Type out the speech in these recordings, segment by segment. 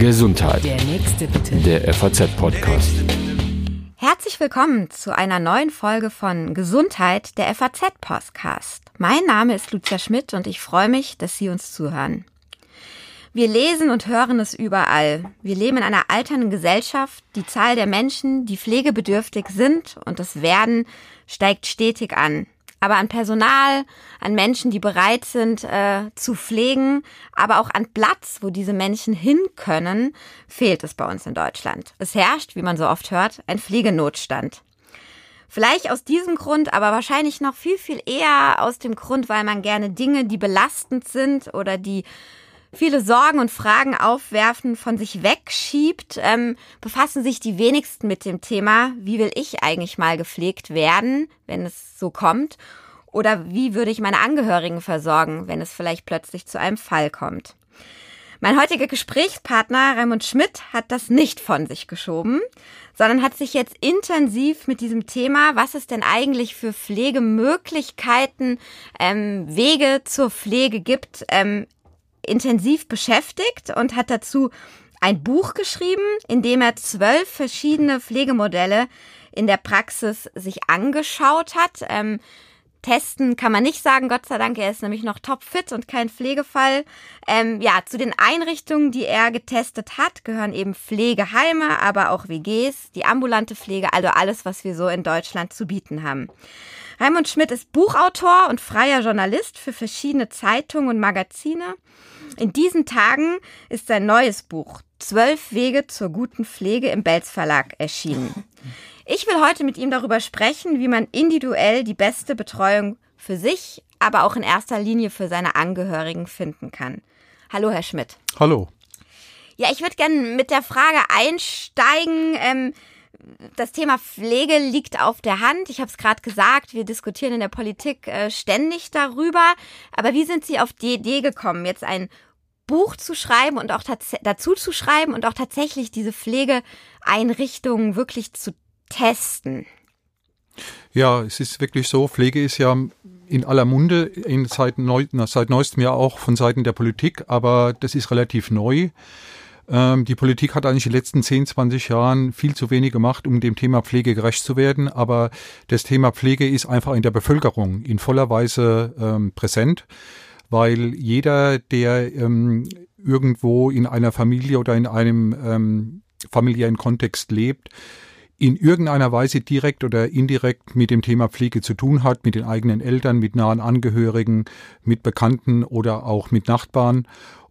Gesundheit. Der nächste bitte. Der FAZ-Podcast. Herzlich willkommen zu einer neuen Folge von Gesundheit, der FAZ-Podcast. Mein Name ist Lucia Schmidt und ich freue mich, dass Sie uns zuhören. Wir lesen und hören es überall. Wir leben in einer alternden Gesellschaft. Die Zahl der Menschen, die pflegebedürftig sind und es werden, steigt stetig an aber an Personal, an Menschen, die bereit sind äh, zu pflegen, aber auch an Platz, wo diese Menschen hin können, fehlt es bei uns in Deutschland. Es herrscht, wie man so oft hört, ein Pflegenotstand. Vielleicht aus diesem Grund, aber wahrscheinlich noch viel, viel eher aus dem Grund, weil man gerne Dinge, die belastend sind oder die viele Sorgen und Fragen aufwerfen, von sich wegschiebt, ähm, befassen sich die wenigsten mit dem Thema, wie will ich eigentlich mal gepflegt werden, wenn es so kommt, oder wie würde ich meine Angehörigen versorgen, wenn es vielleicht plötzlich zu einem Fall kommt. Mein heutiger Gesprächspartner Raimund Schmidt hat das nicht von sich geschoben, sondern hat sich jetzt intensiv mit diesem Thema, was es denn eigentlich für Pflegemöglichkeiten, ähm, Wege zur Pflege gibt, ähm, intensiv beschäftigt und hat dazu ein Buch geschrieben, in dem er zwölf verschiedene Pflegemodelle in der Praxis sich angeschaut hat. Ähm, testen kann man nicht sagen, Gott sei Dank, er ist nämlich noch topfit und kein Pflegefall. Ähm, ja, zu den Einrichtungen, die er getestet hat, gehören eben Pflegeheime, aber auch WGs, die ambulante Pflege, also alles, was wir so in Deutschland zu bieten haben. Raimund Schmidt ist Buchautor und freier Journalist für verschiedene Zeitungen und Magazine. In diesen Tagen ist sein neues Buch Zwölf Wege zur guten Pflege im Belz Verlag erschienen. Ich will heute mit ihm darüber sprechen, wie man individuell die beste Betreuung für sich, aber auch in erster Linie für seine Angehörigen finden kann. Hallo, Herr Schmidt. Hallo. Ja, ich würde gerne mit der Frage einsteigen. Ähm, das Thema Pflege liegt auf der Hand. Ich habe es gerade gesagt, wir diskutieren in der Politik äh, ständig darüber. Aber wie sind Sie auf die Idee gekommen, jetzt ein Buch zu schreiben und auch dazu zu schreiben und auch tatsächlich diese Pflegeeinrichtungen wirklich zu testen? Ja, es ist wirklich so, Pflege ist ja in aller Munde, in seit, neu, seit neuestem Jahr auch von Seiten der Politik, aber das ist relativ neu. Ähm, die Politik hat eigentlich in den letzten 10, 20 Jahren viel zu wenig gemacht, um dem Thema Pflege gerecht zu werden. Aber das Thema Pflege ist einfach in der Bevölkerung in voller Weise ähm, präsent weil jeder, der ähm, irgendwo in einer Familie oder in einem ähm, familiären Kontext lebt, in irgendeiner Weise direkt oder indirekt mit dem Thema Pflege zu tun hat, mit den eigenen Eltern, mit nahen Angehörigen, mit Bekannten oder auch mit Nachbarn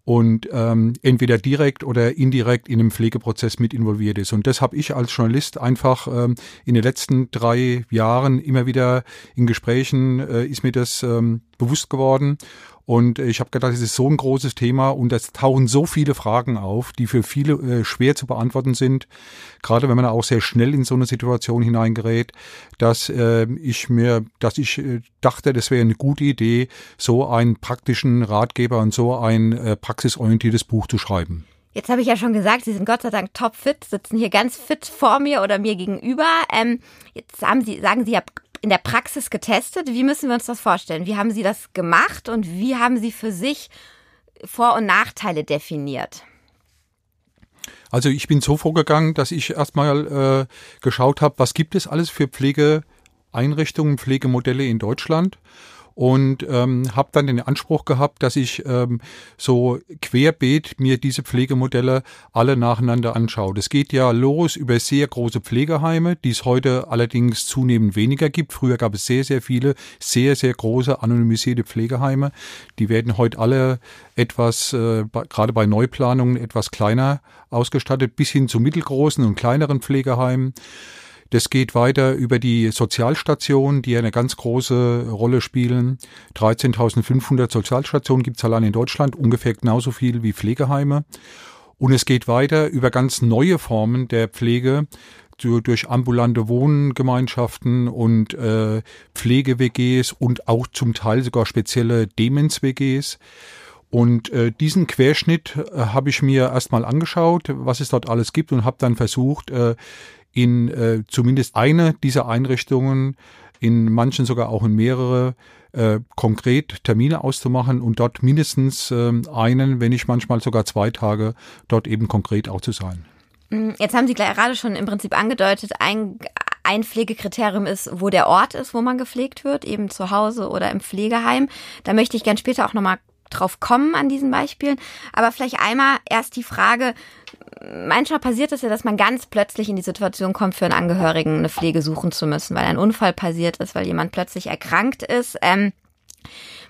und ähm, entweder direkt oder indirekt in dem Pflegeprozess mit involviert ist. Und das habe ich als Journalist einfach ähm, in den letzten drei Jahren immer wieder in Gesprächen äh, ist mir das ähm, bewusst geworden. Und ich habe gedacht, es ist so ein großes Thema und es tauchen so viele Fragen auf, die für viele äh, schwer zu beantworten sind, gerade wenn man auch sehr schnell in so eine Situation hineingerät, dass äh, ich mir, dass ich äh, dachte, das wäre eine gute Idee, so einen praktischen Ratgeber und so ein äh, praxisorientiertes Buch zu schreiben. Jetzt habe ich ja schon gesagt, Sie sind Gott sei Dank topfit, sitzen hier ganz fit vor mir oder mir gegenüber. Ähm, jetzt haben Sie, sagen Sie ja in der Praxis getestet. Wie müssen wir uns das vorstellen? Wie haben Sie das gemacht und wie haben Sie für sich Vor- und Nachteile definiert? Also ich bin so vorgegangen, dass ich erstmal äh, geschaut habe, was gibt es alles für Pflegeeinrichtungen, Pflegemodelle in Deutschland und ähm, habe dann den Anspruch gehabt, dass ich ähm, so querbeet mir diese Pflegemodelle alle nacheinander anschaue. Das geht ja los über sehr große Pflegeheime, die es heute allerdings zunehmend weniger gibt. Früher gab es sehr, sehr viele, sehr, sehr große anonymisierte Pflegeheime. Die werden heute alle etwas, äh, gerade bei Neuplanungen, etwas kleiner ausgestattet, bis hin zu mittelgroßen und kleineren Pflegeheimen. Das geht weiter über die Sozialstationen, die eine ganz große Rolle spielen. 13.500 Sozialstationen gibt es allein in Deutschland, ungefähr genauso viel wie Pflegeheime. Und es geht weiter über ganz neue Formen der Pflege, durch ambulante Wohngemeinschaften und äh, Pflege-WGs und auch zum Teil sogar spezielle Demenz-WGs. Und äh, diesen Querschnitt äh, habe ich mir erstmal angeschaut, was es dort alles gibt und habe dann versucht, äh, in äh, zumindest eine dieser Einrichtungen, in manchen sogar auch in mehrere, äh, konkret Termine auszumachen und dort mindestens äh, einen, wenn nicht manchmal sogar zwei Tage dort eben konkret auch zu sein. Mm, jetzt haben Sie gerade schon im Prinzip angedeutet, ein, ein Pflegekriterium ist, wo der Ort ist, wo man gepflegt wird, eben zu Hause oder im Pflegeheim. Da möchte ich gern später auch nochmal drauf kommen an diesen Beispielen. Aber vielleicht einmal erst die Frage, manchmal passiert es ja, dass man ganz plötzlich in die Situation kommt, für einen Angehörigen eine Pflege suchen zu müssen, weil ein Unfall passiert ist, weil jemand plötzlich erkrankt ist. Ähm,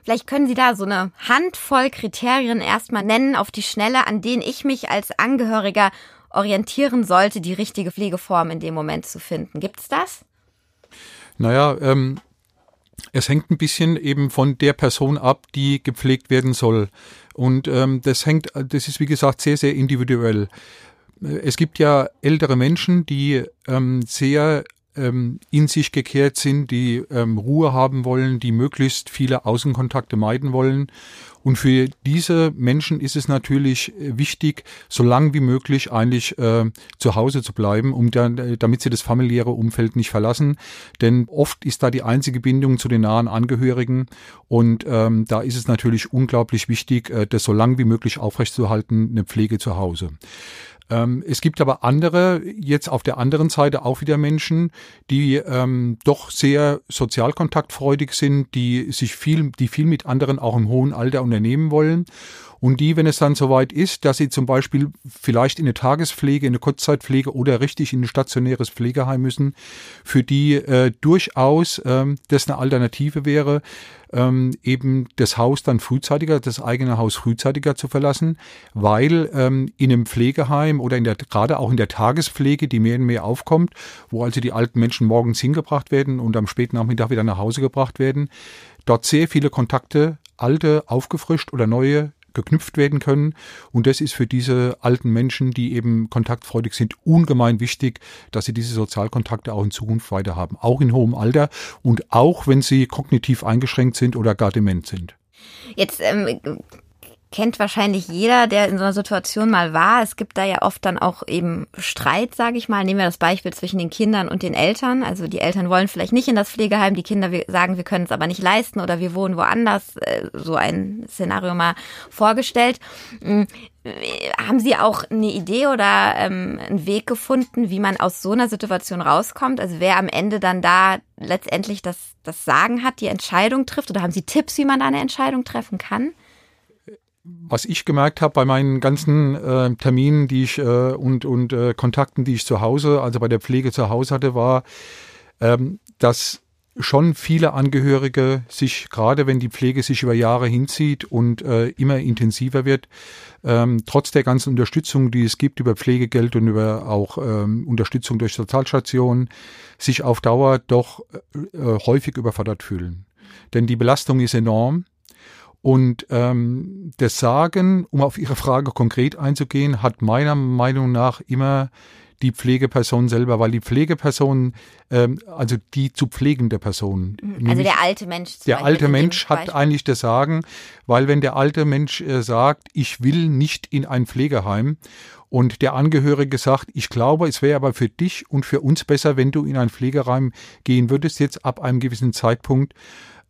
Vielleicht können Sie da so eine Handvoll Kriterien erstmal nennen auf die Schnelle, an denen ich mich als Angehöriger orientieren sollte, die richtige Pflegeform in dem Moment zu finden. Gibt es das? Naja, ähm, es hängt ein bisschen eben von der Person ab, die gepflegt werden soll. Und ähm, das hängt, das ist wie gesagt sehr, sehr individuell. Es gibt ja ältere Menschen, die ähm, sehr ähm, in sich gekehrt sind, die ähm, Ruhe haben wollen, die möglichst viele Außenkontakte meiden wollen. Und für diese Menschen ist es natürlich äh, wichtig, so lang wie möglich eigentlich äh, zu Hause zu bleiben, um dann, äh, damit sie das familiäre Umfeld nicht verlassen. Denn oft ist da die einzige Bindung zu den nahen Angehörigen. Und ähm, da ist es natürlich unglaublich wichtig, äh, das so lang wie möglich aufrechtzuerhalten, eine Pflege zu Hause. Ähm, es gibt aber andere, jetzt auf der anderen Seite auch wieder Menschen, die ähm, doch sehr sozialkontaktfreudig sind, die sich viel, die viel mit anderen auch im hohen Alter unternehmen wollen. Und die, wenn es dann soweit ist, dass sie zum Beispiel vielleicht in eine Tagespflege, in eine Kurzzeitpflege oder richtig in ein stationäres Pflegeheim müssen, für die äh, durchaus ähm, das eine Alternative wäre, ähm, eben das Haus dann frühzeitiger, das eigene Haus frühzeitiger zu verlassen, weil ähm, in einem Pflegeheim oder in der, gerade auch in der Tagespflege, die mehr und mehr aufkommt, wo also die alten Menschen morgens hingebracht werden und am späten Nachmittag wieder nach Hause gebracht werden, dort sehr viele Kontakte, alte aufgefrischt oder neue geknüpft werden können. Und das ist für diese alten Menschen, die eben kontaktfreudig sind, ungemein wichtig, dass sie diese Sozialkontakte auch in Zukunft weiter haben. Auch in hohem Alter und auch wenn sie kognitiv eingeschränkt sind oder gar dement sind. Jetzt ähm, kennt wahrscheinlich jeder, der in so einer Situation mal war. Es gibt da ja oft dann auch eben Streit, sage ich mal. Nehmen wir das Beispiel zwischen den Kindern und den Eltern. Also die Eltern wollen vielleicht nicht in das Pflegeheim, die Kinder sagen, wir können es aber nicht leisten oder wir wohnen woanders. Äh, so ein Szenario mal vorgestellt. Hm, haben Sie auch eine Idee oder ähm, einen Weg gefunden, wie man aus so einer Situation rauskommt? Also wer am Ende dann da letztendlich das, das Sagen hat, die Entscheidung trifft? Oder haben Sie Tipps, wie man da eine Entscheidung treffen kann? Was ich gemerkt habe bei meinen ganzen äh, Terminen, die ich äh, und und äh, Kontakten, die ich zu Hause, also bei der Pflege zu Hause hatte, war, ähm, dass schon viele Angehörige sich, gerade wenn die Pflege sich über Jahre hinzieht und äh, immer intensiver wird, ähm, trotz der ganzen Unterstützung, die es gibt über Pflegegeld und über auch ähm, Unterstützung durch Sozialstationen, sich auf Dauer doch äh, häufig überfordert fühlen. Denn die Belastung ist enorm und ähm, das Sagen, um auf Ihre Frage konkret einzugehen, hat meiner Meinung nach immer die Pflegeperson selber, weil die Pflegeperson, ähm, also die zu pflegende Person. Mhm. Also der alte Mensch. Der alte Mensch hat eigentlich das Sagen, weil wenn der alte Mensch äh, sagt, ich will nicht in ein Pflegeheim und der Angehörige sagt, ich glaube, es wäre aber für dich und für uns besser, wenn du in ein Pflegeheim gehen würdest, jetzt ab einem gewissen Zeitpunkt,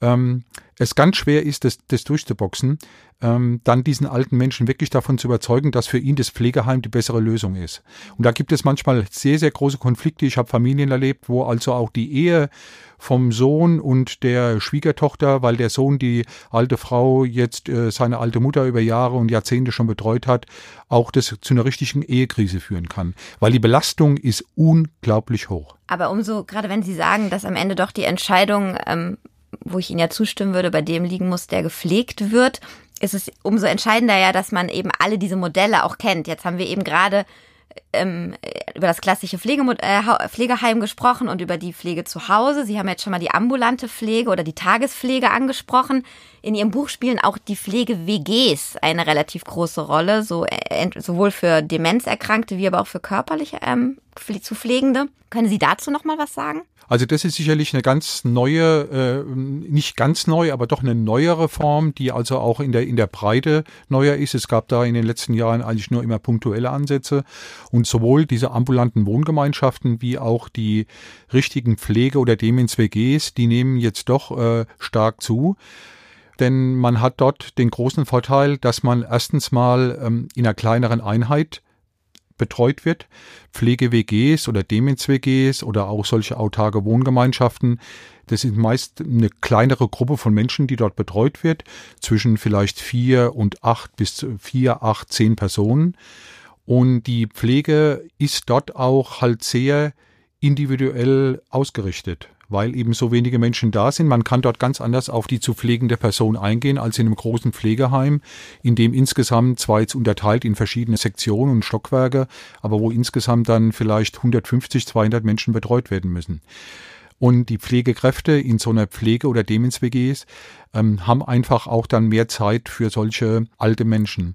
ähm, es ganz schwer ist, das, das durchzuboxen, ähm, dann diesen alten Menschen wirklich davon zu überzeugen, dass für ihn das Pflegeheim die bessere Lösung ist. Und da gibt es manchmal sehr, sehr große Konflikte. Ich habe Familien erlebt, wo also auch die Ehe vom Sohn und der Schwiegertochter, weil der Sohn die alte Frau jetzt äh, seine alte Mutter über Jahre und Jahrzehnte schon betreut hat, auch das zu einer richtigen Ehekrise führen kann. Weil die Belastung ist unglaublich hoch. Aber umso, gerade wenn Sie sagen, dass am Ende doch die Entscheidung ähm, wo ich Ihnen ja zustimmen würde, bei dem liegen muss, der gepflegt wird, ist es umso entscheidender ja, dass man eben alle diese Modelle auch kennt. Jetzt haben wir eben gerade ähm, über das klassische äh, Pflegeheim gesprochen und über die Pflege zu Hause. Sie haben jetzt schon mal die ambulante Pflege oder die Tagespflege angesprochen. In Ihrem Buch spielen auch die Pflege-WGs eine relativ große Rolle, so, äh, sowohl für Demenzerkrankte wie aber auch für körperlich ähm, zu Pflegende. Können Sie dazu noch mal was sagen? Also das ist sicherlich eine ganz neue, äh, nicht ganz neu, aber doch eine neuere Form, die also auch in der in der Breite neuer ist. Es gab da in den letzten Jahren eigentlich nur immer punktuelle Ansätze. Und sowohl diese ambulanten Wohngemeinschaften wie auch die richtigen Pflege- oder Demens-WGs, die nehmen jetzt doch äh, stark zu denn man hat dort den großen Vorteil, dass man erstens mal ähm, in einer kleineren Einheit betreut wird. Pflege-WGs oder Demenz-WGs oder auch solche autarke Wohngemeinschaften. Das ist meist eine kleinere Gruppe von Menschen, die dort betreut wird, zwischen vielleicht vier und acht bis vier, acht, zehn Personen. Und die Pflege ist dort auch halt sehr individuell ausgerichtet weil eben so wenige Menschen da sind. Man kann dort ganz anders auf die zu pflegende Person eingehen als in einem großen Pflegeheim, in dem insgesamt zwar jetzt unterteilt in verschiedene Sektionen und Stockwerke, aber wo insgesamt dann vielleicht 150, 200 Menschen betreut werden müssen. Und die Pflegekräfte in so einer Pflege- oder Demens-WGs ähm, haben einfach auch dann mehr Zeit für solche alte Menschen.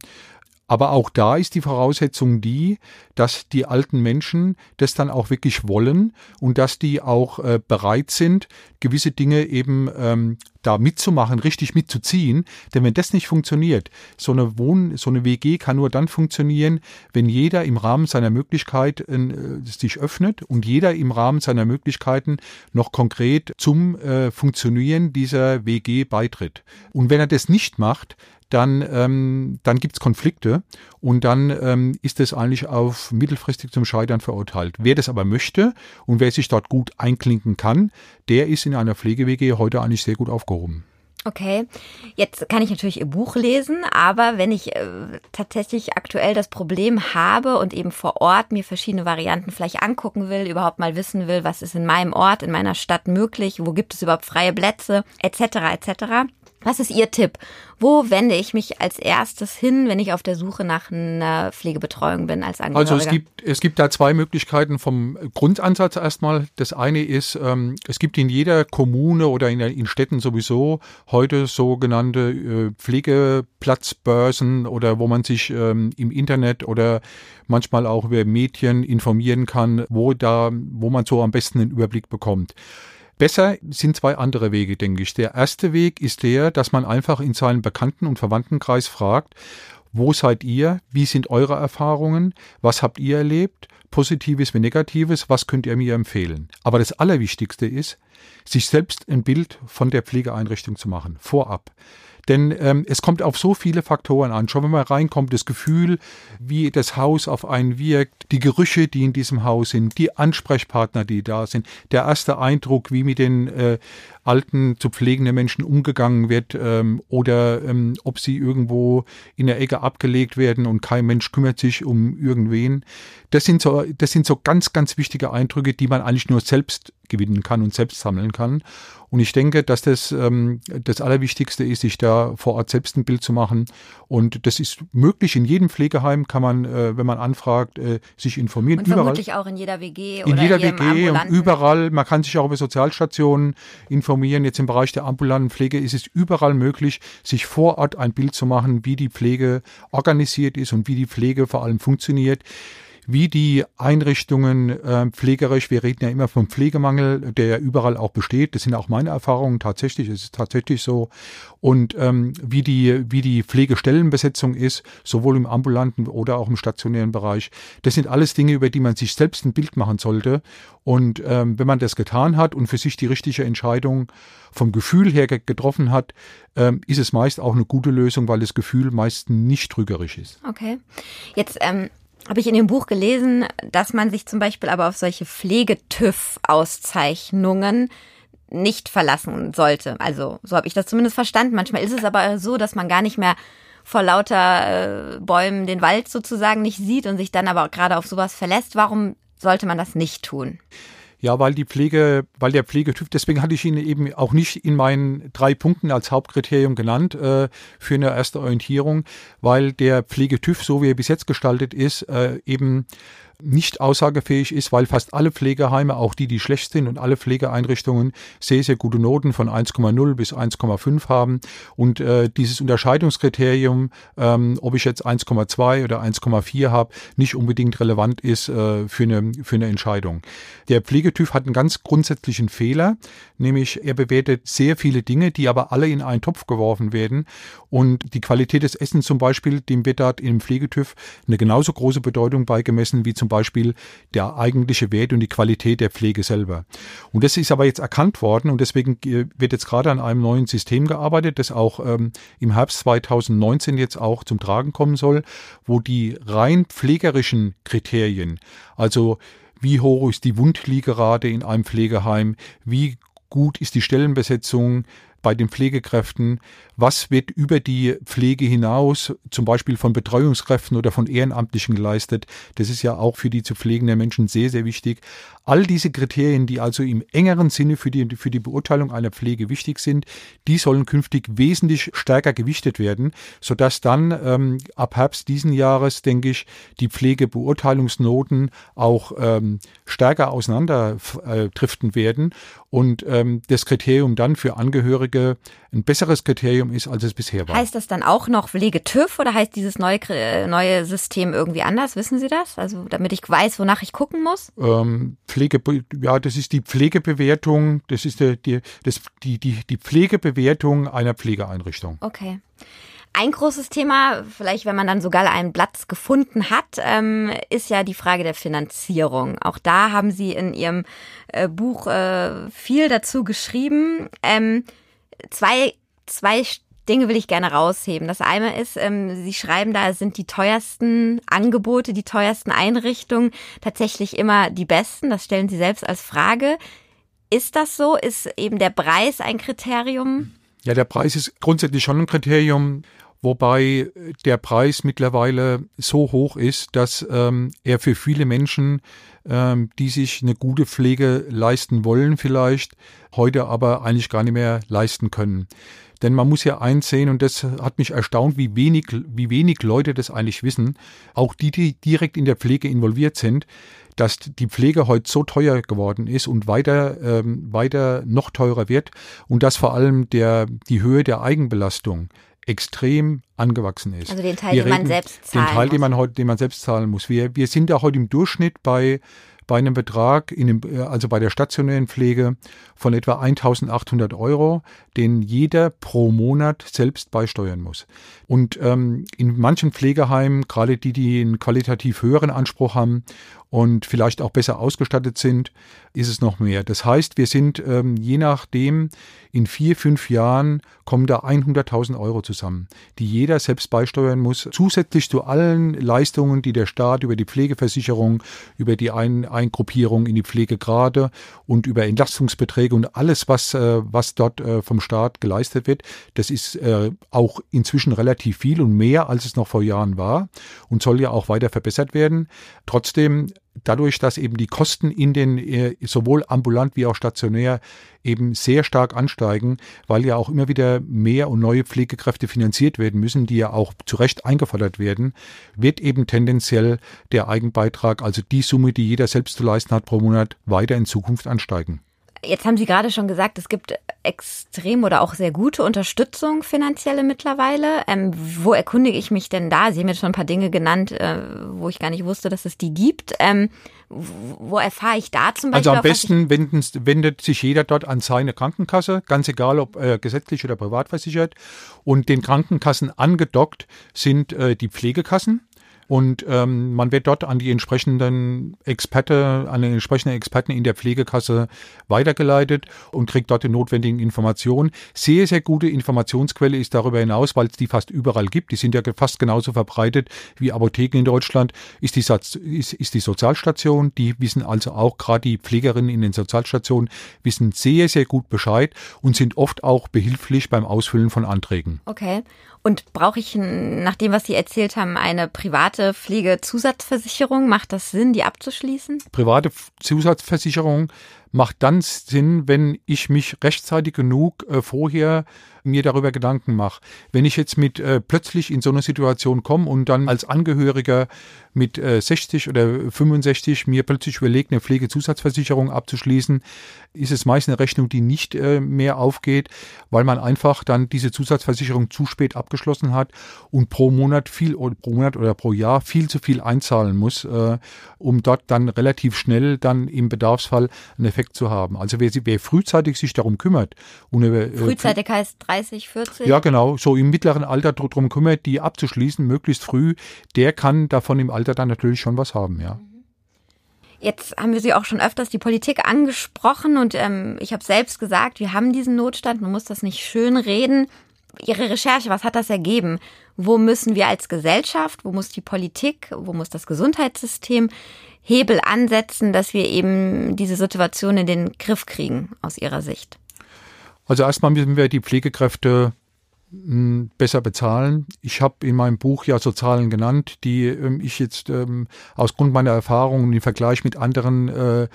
Aber auch da ist die Voraussetzung die, dass die alten Menschen das dann auch wirklich wollen und dass die auch äh, bereit sind, gewisse Dinge eben ähm, da mitzumachen, richtig mitzuziehen. Denn wenn das nicht funktioniert, so eine Wohn-, so eine WG kann nur dann funktionieren, wenn jeder im Rahmen seiner Möglichkeit äh, sich öffnet und jeder im Rahmen seiner Möglichkeiten noch konkret zum äh, Funktionieren dieser WG beitritt. Und wenn er das nicht macht, dann, ähm, dann gibt's Konflikte und dann ähm, ist es eigentlich auf mittelfristig zum Scheitern verurteilt. Wer das aber möchte und wer sich dort gut einklinken kann, der ist in einer Pflege-WG heute eigentlich sehr gut aufgehoben. Okay, jetzt kann ich natürlich Ihr Buch lesen, aber wenn ich äh, tatsächlich aktuell das Problem habe und eben vor Ort mir verschiedene Varianten vielleicht angucken will, überhaupt mal wissen will, was ist in meinem Ort, in meiner Stadt möglich, wo gibt es überhaupt freie Plätze, etc., etc., was ist Ihr Tipp? Wo wende ich mich als erstes hin, wenn ich auf der Suche nach einer Pflegebetreuung bin als Angehöriger? Also es gibt, es gibt da zwei Möglichkeiten vom Grundansatz erstmal. Das eine ist, ähm, es gibt in jeder Kommune oder in, in Städten sowieso heute sogenannte äh, Pflegeplatzbörsen oder wo man sich ähm, im Internet oder manchmal auch über Medien informieren kann, wo da, wo man so am besten einen Überblick bekommt. Besser sind zwei andere Wege, denke ich. Der erste Weg ist der, dass man einfach in seinem Bekannten- und Verwandtenkreis fragt, wo seid ihr? Wie sind eure Erfahrungen? Was habt ihr erlebt? Positives wie Negatives? Was könnt ihr mir empfehlen? Aber das Allerwichtigste ist, sich selbst ein Bild von der Pflegeeinrichtung zu machen, vorab. Denn ähm, es kommt auf so viele Faktoren an. Schon wenn man reinkommt, das Gefühl, wie das Haus auf einen wirkt, die Gerüche, die in diesem Haus sind, die Ansprechpartner, die da sind, der erste Eindruck, wie mit den äh, alten zu pflegenden Menschen umgegangen wird ähm, oder ähm, ob sie irgendwo in der Ecke abgelegt werden und kein Mensch kümmert sich um irgendwen. Das sind so, das sind so ganz, ganz wichtige Eindrücke, die man eigentlich nur selbst gewinnen kann und selbst sammeln kann. Und ich denke, dass das ähm, das Allerwichtigste ist, sich da vor Ort selbst ein Bild zu machen. Und das ist möglich. In jedem Pflegeheim kann man, äh, wenn man anfragt, äh, sich informieren. Und überall. vermutlich auch in jeder WG in jeder WG und überall. Man kann sich auch über Sozialstationen informieren. Jetzt im Bereich der ambulanten Pflege ist es überall möglich, sich vor Ort ein Bild zu machen, wie die Pflege organisiert ist und wie die Pflege vor allem funktioniert wie die Einrichtungen äh, pflegerisch, wir reden ja immer vom Pflegemangel, der ja überall auch besteht, das sind auch meine Erfahrungen tatsächlich, es ist tatsächlich so, und ähm, wie, die, wie die Pflegestellenbesetzung ist, sowohl im ambulanten oder auch im stationären Bereich. Das sind alles Dinge, über die man sich selbst ein Bild machen sollte. Und ähm, wenn man das getan hat und für sich die richtige Entscheidung vom Gefühl her getroffen hat, ähm, ist es meist auch eine gute Lösung, weil das Gefühl meist nicht trügerisch ist. Okay. Jetzt ähm, habe ich in dem Buch gelesen, dass man sich zum Beispiel aber auf solche Pflegetüv-Auszeichnungen nicht verlassen sollte. Also so habe ich das zumindest verstanden. Manchmal ist es aber so, dass man gar nicht mehr vor lauter äh, Bäumen den Wald sozusagen nicht sieht und sich dann aber gerade auf sowas verlässt. Warum sollte man das nicht tun? Ja, weil die Pflege, weil der Pflegetyp, deswegen hatte ich ihn eben auch nicht in meinen drei Punkten als Hauptkriterium genannt äh, für eine erste Orientierung, weil der Pflegetyp, so wie er bis jetzt gestaltet ist, äh, eben nicht aussagefähig ist, weil fast alle Pflegeheime, auch die, die schlecht sind und alle Pflegeeinrichtungen sehr, sehr gute Noten von 1,0 bis 1,5 haben. Und äh, dieses Unterscheidungskriterium, ähm, ob ich jetzt 1,2 oder 1,4 habe, nicht unbedingt relevant ist äh, für, eine, für eine Entscheidung. Der Pflegetüv hat einen ganz grundsätzlichen Fehler, nämlich er bewertet sehr viele Dinge, die aber alle in einen Topf geworfen werden. Und die Qualität des Essens zum Beispiel, dem wird dort im Pflegetüv eine genauso große Bedeutung beigemessen wie zum Beispiel der eigentliche Wert und die Qualität der Pflege selber. Und das ist aber jetzt erkannt worden und deswegen wird jetzt gerade an einem neuen System gearbeitet, das auch ähm, im Herbst 2019 jetzt auch zum Tragen kommen soll, wo die rein pflegerischen Kriterien, also wie hoch ist die Wundliegerate in einem Pflegeheim, wie gut ist die Stellenbesetzung, bei den Pflegekräften, was wird über die Pflege hinaus, zum Beispiel von Betreuungskräften oder von Ehrenamtlichen geleistet. Das ist ja auch für die zu pflegenden Menschen sehr, sehr wichtig. All diese Kriterien, die also im engeren Sinne für die, für die Beurteilung einer Pflege wichtig sind, die sollen künftig wesentlich stärker gewichtet werden, sodass dann ähm, ab Herbst diesen Jahres, denke ich, die Pflegebeurteilungsnoten auch ähm, stärker auseinander äh, werden und ähm, das Kriterium dann für Angehörige ein besseres Kriterium ist, als es bisher war. Heißt das dann auch noch Pflegetüv oder heißt dieses neue, neue System irgendwie anders? Wissen Sie das? Also damit ich weiß, wonach ich gucken muss? Ähm, Pflege, ja, das ist die Pflegebewertung, das ist die, die, das, die, die, die Pflegebewertung einer Pflegeeinrichtung. Okay. Ein großes Thema, vielleicht wenn man dann sogar einen Platz gefunden hat, ähm, ist ja die Frage der Finanzierung. Auch da haben Sie in Ihrem äh, Buch äh, viel dazu geschrieben. Zwei, zwei Dinge will ich gerne rausheben. Das eine ist, ähm, Sie schreiben da, sind die teuersten Angebote, die teuersten Einrichtungen tatsächlich immer die besten. Das stellen Sie selbst als Frage. Ist das so? Ist eben der Preis ein Kriterium? Ja, der Preis ist grundsätzlich schon ein Kriterium, wobei der Preis mittlerweile so hoch ist, dass ähm, er für viele Menschen, ähm, die sich eine gute Pflege leisten wollen vielleicht, heute aber eigentlich gar nicht mehr leisten können. Denn man muss ja einsehen, und das hat mich erstaunt, wie wenig, wie wenig Leute das eigentlich wissen, auch die, die direkt in der Pflege involviert sind, dass die Pflege heute so teuer geworden ist und weiter, ähm, weiter noch teurer wird und dass vor allem der, die Höhe der Eigenbelastung extrem angewachsen ist. Also den Teil, wir den man selbst zahlen Den Teil, muss. den man heute, den man selbst zahlen muss. Wir, wir sind da heute im Durchschnitt bei bei einem Betrag, in dem, äh, also bei der stationären Pflege von etwa 1800 Euro, den jeder pro Monat selbst beisteuern muss. Und ähm, in manchen Pflegeheimen, gerade die, die einen qualitativ höheren Anspruch haben und vielleicht auch besser ausgestattet sind, ist es noch mehr. Das heißt, wir sind ähm, je nachdem in vier, fünf Jahren kommen da 100.000 Euro zusammen, die jeder selbst beisteuern muss, zusätzlich zu allen Leistungen, die der Staat über die Pflegeversicherung, über die Ein Eingruppierung in die Pflegegrade und über Entlastungsbeträge und alles, was, äh, was dort äh, vom Staat geleistet wird, das ist äh, auch inzwischen relativ viel und mehr, als es noch vor Jahren war und soll ja auch weiter verbessert werden. Trotzdem dadurch, dass eben die Kosten in den äh, sowohl ambulant wie auch stationär eben sehr stark ansteigen, weil ja auch immer wieder mehr und neue Pflegekräfte finanziert werden müssen, die ja auch zu Recht eingefordert werden, wird eben tendenziell der Eigenbeitrag, also die Summe, die jeder selbst zu leisten hat pro Monat, weiter in Zukunft ansteigen. Jetzt haben Sie gerade schon gesagt, es gibt extrem oder auch sehr gute Unterstützung finanzielle mittlerweile. Ähm, wo erkundige ich mich denn da? Sie haben jetzt schon ein paar Dinge genannt, äh, wo ich gar nicht wusste, dass es die gibt. Ähm, wo erfahre ich da zum Beispiel? Also am besten wenden, wendet sich jeder dort an seine Krankenkasse, ganz egal ob äh, gesetzlich oder privat versichert. Und den Krankenkassen angedockt sind äh, die Pflegekassen. Und ähm, man wird dort an die entsprechenden Experte, an den entsprechenden Experten in der Pflegekasse weitergeleitet und kriegt dort die notwendigen Informationen. Sehr, sehr gute Informationsquelle ist darüber hinaus, weil es die fast überall gibt. Die sind ja fast genauso verbreitet wie Apotheken in Deutschland. Ist die, ist, ist die Sozialstation. Die wissen also auch, gerade die Pflegerinnen in den Sozialstationen wissen sehr, sehr gut Bescheid und sind oft auch behilflich beim Ausfüllen von Anträgen. Okay. Und brauche ich nach dem, was Sie erzählt haben, eine private Pflegezusatzversicherung? Macht das Sinn, die abzuschließen? Private Zusatzversicherung macht dann Sinn, wenn ich mich rechtzeitig genug äh, vorher mir darüber Gedanken mache. Wenn ich jetzt mit äh, plötzlich in so eine Situation komme und dann als Angehöriger mit äh, 60 oder 65 mir plötzlich überlegt, eine Pflegezusatzversicherung abzuschließen, ist es meist eine Rechnung, die nicht äh, mehr aufgeht, weil man einfach dann diese Zusatzversicherung zu spät abgeschlossen hat und pro Monat viel oder pro Monat oder pro Jahr viel zu viel einzahlen muss, äh, um dort dann relativ schnell dann im Bedarfsfall einen Effekt zu haben. Also wer, wer frühzeitig sich darum kümmert und äh, frühzeitig heißt 30, 40? Ja, genau, so im mittleren Alter darum kümmert, die abzuschließen, möglichst früh, der kann davon im Alter dann natürlich schon was haben, ja. Jetzt haben wir Sie auch schon öfters die Politik angesprochen und ähm, ich habe selbst gesagt, wir haben diesen Notstand, man muss das nicht schön reden. Ihre Recherche, was hat das ergeben? Wo müssen wir als Gesellschaft, wo muss die Politik, wo muss das Gesundheitssystem Hebel ansetzen, dass wir eben diese Situation in den Griff kriegen aus Ihrer Sicht? Also erstmal müssen wir die Pflegekräfte hm, besser bezahlen. Ich habe in meinem Buch ja so Zahlen genannt, die ähm, ich jetzt ähm, aus Grund meiner Erfahrungen im Vergleich mit anderen äh,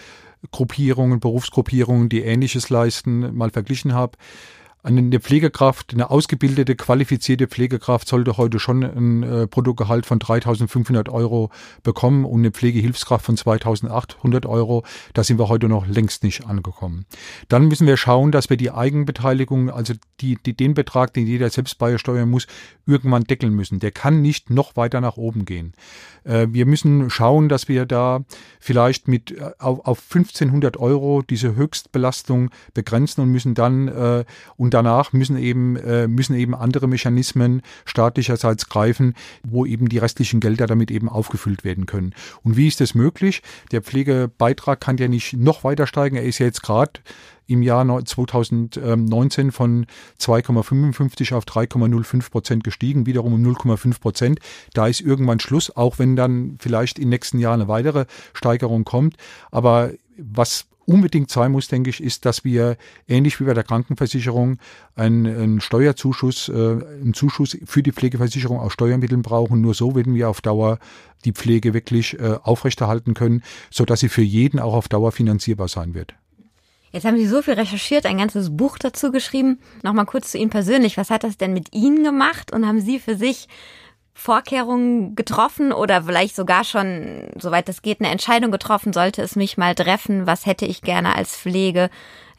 Gruppierungen, Berufsgruppierungen, die Ähnliches leisten, mal verglichen habe. Eine Pflegekraft, eine ausgebildete, qualifizierte Pflegekraft sollte heute schon ein äh, Bruttogehalt von 3.500 Euro bekommen und eine Pflegehilfskraft von 2.800 Euro. Da sind wir heute noch längst nicht angekommen. Dann müssen wir schauen, dass wir die Eigenbeteiligung, also die, die, den Betrag, den jeder selbst beisteuern muss, irgendwann deckeln müssen. Der kann nicht noch weiter nach oben gehen. Äh, wir müssen schauen, dass wir da vielleicht mit äh, auf, auf 1500 Euro diese Höchstbelastung begrenzen und müssen dann äh, und danach müssen eben, äh, müssen eben andere Mechanismen staatlicherseits greifen, wo eben die restlichen Gelder damit eben aufgefüllt werden können. Und wie ist das möglich? Der Pflegebeitrag kann ja nicht noch weiter steigen. Er ist ja jetzt gerade im Jahr 2019 von 2,55 auf 3,05 Prozent gestiegen, wiederum um 0,5 Prozent. Da ist irgendwann Schluss, auch wenn dann vielleicht im nächsten Jahr eine weitere Steigerung kommt. Aber was unbedingt sein muss, denke ich, ist, dass wir ähnlich wie bei der Krankenversicherung einen, einen Steuerzuschuss, äh, einen Zuschuss für die Pflegeversicherung aus Steuermitteln brauchen. Nur so werden wir auf Dauer die Pflege wirklich äh, aufrechterhalten können, so dass sie für jeden auch auf Dauer finanzierbar sein wird. Jetzt haben Sie so viel recherchiert, ein ganzes Buch dazu geschrieben. Nochmal kurz zu Ihnen persönlich. Was hat das denn mit Ihnen gemacht und haben Sie für sich Vorkehrungen getroffen oder vielleicht sogar schon, soweit es geht, eine Entscheidung getroffen, sollte es mich mal treffen, was hätte ich gerne als Pflege,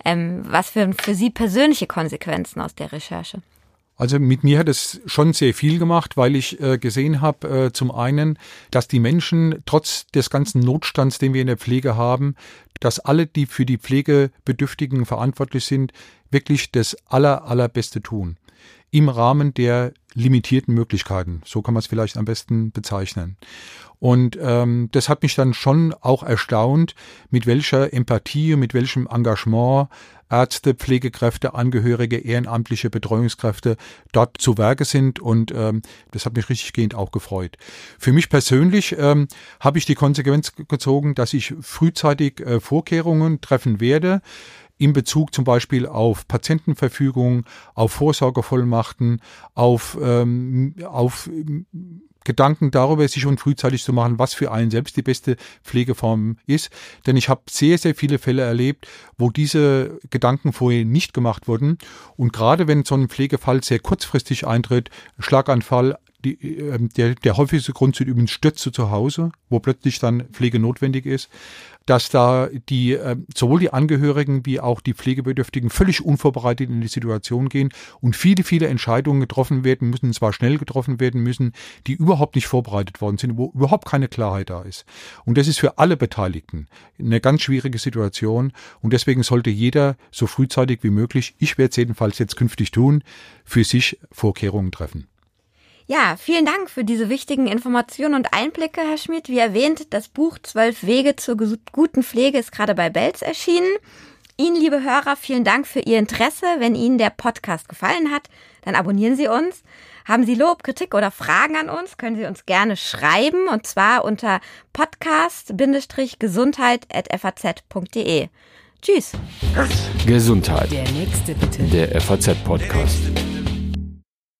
ähm, was für, für Sie persönliche Konsequenzen aus der Recherche? Also mit mir hat es schon sehr viel gemacht, weil ich äh, gesehen habe, äh, zum einen, dass die Menschen trotz des ganzen Notstands, den wir in der Pflege haben, dass alle, die für die Pflegebedürftigen verantwortlich sind, wirklich das aller, allerbeste tun. Im Rahmen der limitierten Möglichkeiten. So kann man es vielleicht am besten bezeichnen. Und ähm, das hat mich dann schon auch erstaunt, mit welcher Empathie, mit welchem Engagement Ärzte, Pflegekräfte, Angehörige, ehrenamtliche Betreuungskräfte dort zu Werke sind und ähm, das hat mich richtiggehend auch gefreut. Für mich persönlich ähm, habe ich die Konsequenz gezogen, dass ich frühzeitig äh, Vorkehrungen treffen werde, in Bezug zum Beispiel auf Patientenverfügung, auf Vorsorgevollmachten, auf, ähm, auf Gedanken darüber, sich schon frühzeitig zu machen, was für einen selbst die beste Pflegeform ist. Denn ich habe sehr, sehr viele Fälle erlebt, wo diese Gedanken vorher nicht gemacht wurden. Und gerade wenn so ein Pflegefall sehr kurzfristig eintritt, Schlaganfall, die, äh, der, der häufigste Grund sind übrigens Stürze zu Hause, wo plötzlich dann Pflege notwendig ist dass da die äh, sowohl die Angehörigen wie auch die Pflegebedürftigen völlig unvorbereitet in die Situation gehen und viele, viele Entscheidungen getroffen werden müssen, zwar schnell getroffen werden müssen, die überhaupt nicht vorbereitet worden sind, wo überhaupt keine Klarheit da ist. Und das ist für alle Beteiligten eine ganz schwierige Situation und deswegen sollte jeder so frühzeitig wie möglich, ich werde es jedenfalls jetzt künftig tun, für sich Vorkehrungen treffen. Ja, vielen Dank für diese wichtigen Informationen und Einblicke, Herr Schmidt. Wie erwähnt, das Buch Zwölf Wege zur guten Pflege ist gerade bei Belz erschienen. Ihnen, liebe Hörer, vielen Dank für Ihr Interesse. Wenn Ihnen der Podcast gefallen hat, dann abonnieren Sie uns. Haben Sie Lob, Kritik oder Fragen an uns, können Sie uns gerne schreiben und zwar unter podcast-gesundheit.faz.de. Tschüss. Gesundheit. Der nächste bitte. Der FAZ-Podcast.